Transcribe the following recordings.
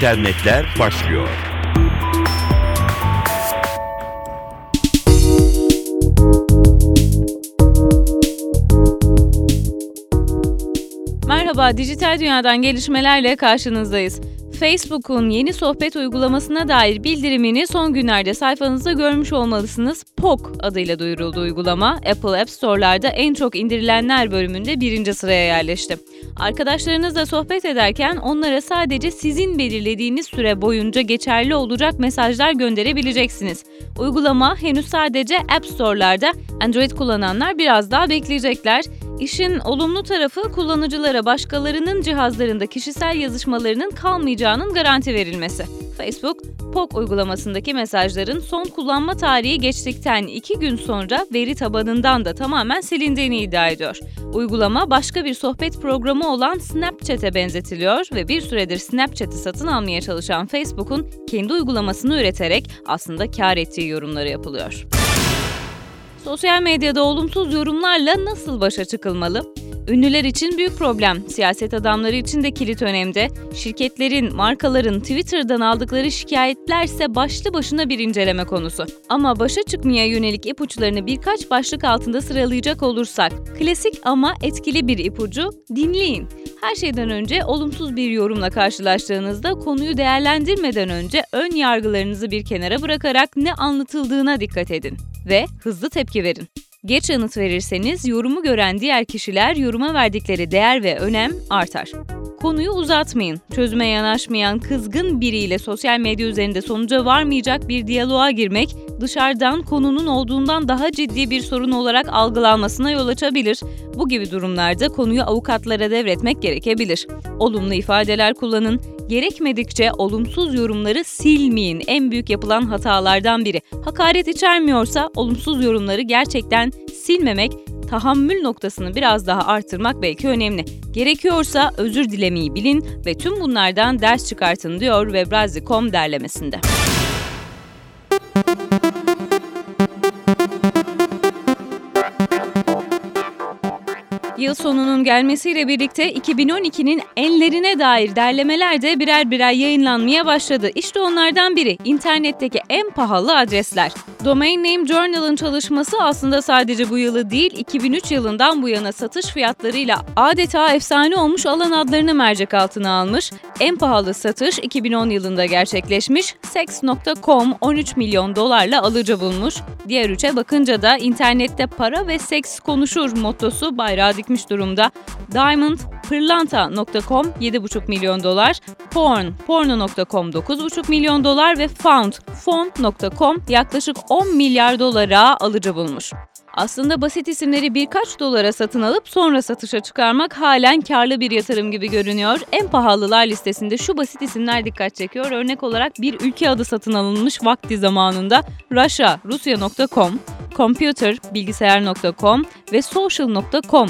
internetler başlıyor. Merhaba, dijital dünyadan gelişmelerle karşınızdayız. Facebook'un yeni sohbet uygulamasına dair bildirimini son günlerde sayfanızda görmüş olmalısınız. POK adıyla duyuruldu uygulama. Apple App Store'larda en çok indirilenler bölümünde birinci sıraya yerleşti. Arkadaşlarınızla sohbet ederken onlara sadece sizin belirlediğiniz süre boyunca geçerli olacak mesajlar gönderebileceksiniz. Uygulama henüz sadece App Store'larda, Android kullananlar biraz daha bekleyecekler. İşin olumlu tarafı kullanıcılara başkalarının cihazlarında kişisel yazışmalarının kalmayacağının garanti verilmesi. Facebook, POK uygulamasındaki mesajların son kullanma tarihi geçtikten 2 gün sonra veri tabanından da tamamen silindiğini iddia ediyor. Uygulama başka bir sohbet programı olan Snapchat'e benzetiliyor ve bir süredir Snapchat'i satın almaya çalışan Facebook'un kendi uygulamasını üreterek aslında kar ettiği yorumları yapılıyor. Sosyal medyada olumsuz yorumlarla nasıl başa çıkılmalı? Ünlüler için büyük problem, siyaset adamları için de kilit önemde. Şirketlerin, markaların Twitter'dan aldıkları şikayetlerse başlı başına bir inceleme konusu. Ama başa çıkmaya yönelik ipuçlarını birkaç başlık altında sıralayacak olursak, klasik ama etkili bir ipucu dinleyin. Her şeyden önce olumsuz bir yorumla karşılaştığınızda konuyu değerlendirmeden önce ön yargılarınızı bir kenara bırakarak ne anlatıldığına dikkat edin ve hızlı tepki verin. Geç yanıt verirseniz yorumu gören diğer kişiler yoruma verdikleri değer ve önem artar. Konuyu uzatmayın. Çözüme yanaşmayan kızgın biriyle sosyal medya üzerinde sonuca varmayacak bir diyaloğa girmek dışarıdan konunun olduğundan daha ciddi bir sorun olarak algılanmasına yol açabilir. Bu gibi durumlarda konuyu avukatlara devretmek gerekebilir. Olumlu ifadeler kullanın, gerekmedikçe olumsuz yorumları silmeyin. En büyük yapılan hatalardan biri. Hakaret içermiyorsa olumsuz yorumları gerçekten silmemek, tahammül noktasını biraz daha artırmak belki önemli. Gerekiyorsa özür dilemeyi bilin ve tüm bunlardan ders çıkartın diyor Webrazi.com derlemesinde. Yıl sonunun gelmesiyle birlikte 2012'nin enlerine dair derlemeler de birer birer yayınlanmaya başladı. İşte onlardan biri internetteki en pahalı adresler. Domain Name Journal'ın çalışması aslında sadece bu yılı değil 2003 yılından bu yana satış fiyatlarıyla adeta efsane olmuş alan adlarını mercek altına almış. En pahalı satış 2010 yılında gerçekleşmiş. Sex.com 13 milyon dolarla alıcı bulmuş. Diğer üçe bakınca da internette para ve seks konuşur mottosu bayrağı dikmiş durumda. Diamond, pırlanta.com 7,5 milyon dolar, porn, porno.com 9,5 milyon dolar ve found, font.com yaklaşık 10 milyar dolara alıcı bulmuş. Aslında basit isimleri birkaç dolara satın alıp sonra satışa çıkarmak halen karlı bir yatırım gibi görünüyor. En pahalılar listesinde şu basit isimler dikkat çekiyor. Örnek olarak bir ülke adı satın alınmış vakti zamanında Russia, Rusya.com, Computer, bilgisayar.com ve social.com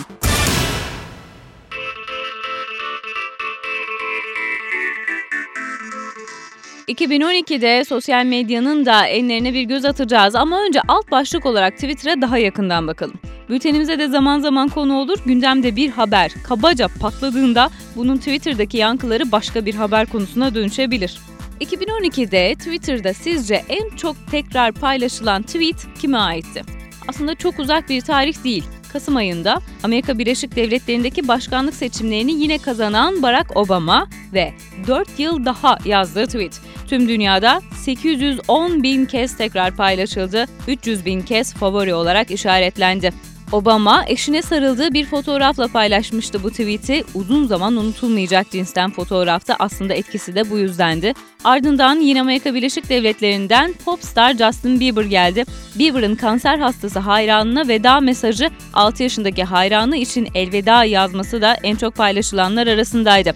2012'de sosyal medyanın da enlerine bir göz atacağız ama önce alt başlık olarak Twitter'a daha yakından bakalım. Bültenimize de zaman zaman konu olur, gündemde bir haber kabaca patladığında bunun Twitter'daki yankıları başka bir haber konusuna dönüşebilir. 2012'de Twitter'da sizce en çok tekrar paylaşılan tweet kime aitti? Aslında çok uzak bir tarih değil. Kasım ayında Amerika Birleşik Devletleri'ndeki başkanlık seçimlerini yine kazanan Barack Obama ve 4 yıl daha yazdığı tweet. Tüm dünyada 810 bin kez tekrar paylaşıldı, 300 bin kez favori olarak işaretlendi. Obama eşine sarıldığı bir fotoğrafla paylaşmıştı bu tweet'i. Uzun zaman unutulmayacak cinsten fotoğrafta aslında etkisi de bu yüzdendi. Ardından yine Amerika Birleşik Devletleri'nden popstar Justin Bieber geldi. Bieber'ın kanser hastası hayranına veda mesajı 6 yaşındaki hayranı için elveda yazması da en çok paylaşılanlar arasındaydı.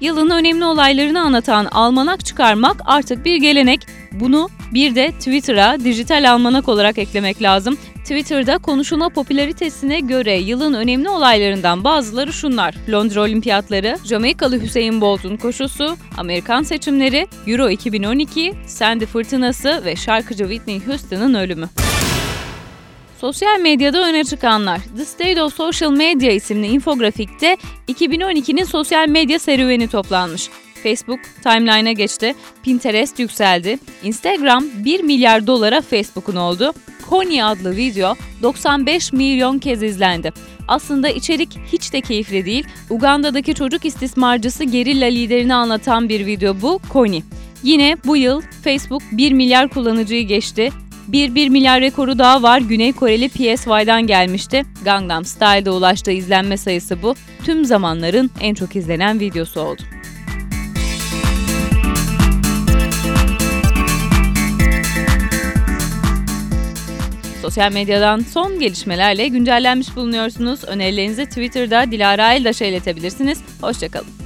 Yılın önemli olaylarını anlatan almanak çıkarmak artık bir gelenek. Bunu bir de Twitter'a dijital almanak olarak eklemek lazım. Twitter'da konuşulma popülaritesine göre yılın önemli olaylarından bazıları şunlar. Londra Olimpiyatları, Jamaikalı Hüseyin Bolt'un koşusu, Amerikan seçimleri, Euro 2012, Sandy fırtınası ve şarkıcı Whitney Houston'ın ölümü. Sosyal medyada öne çıkanlar. The State of Social Media isimli infografikte 2012'nin sosyal medya serüveni toplanmış. Facebook timeline'a geçti, Pinterest yükseldi, Instagram 1 milyar dolara Facebook'un oldu. Kony adlı video 95 milyon kez izlendi. Aslında içerik hiç de keyifli değil. Uganda'daki çocuk istismarcısı gerilla liderini anlatan bir video bu Kony. Yine bu yıl Facebook 1 milyar kullanıcıyı geçti. Bir 1 milyar rekoru daha var. Güney Koreli PSY'dan gelmişti. Gangnam Style'da ulaştığı izlenme sayısı bu. Tüm zamanların en çok izlenen videosu oldu. Sosyal medyadan son gelişmelerle güncellenmiş bulunuyorsunuz. Önerilerinizi Twitter'da Dilara Eldaş'a iletebilirsiniz. Hoşçakalın.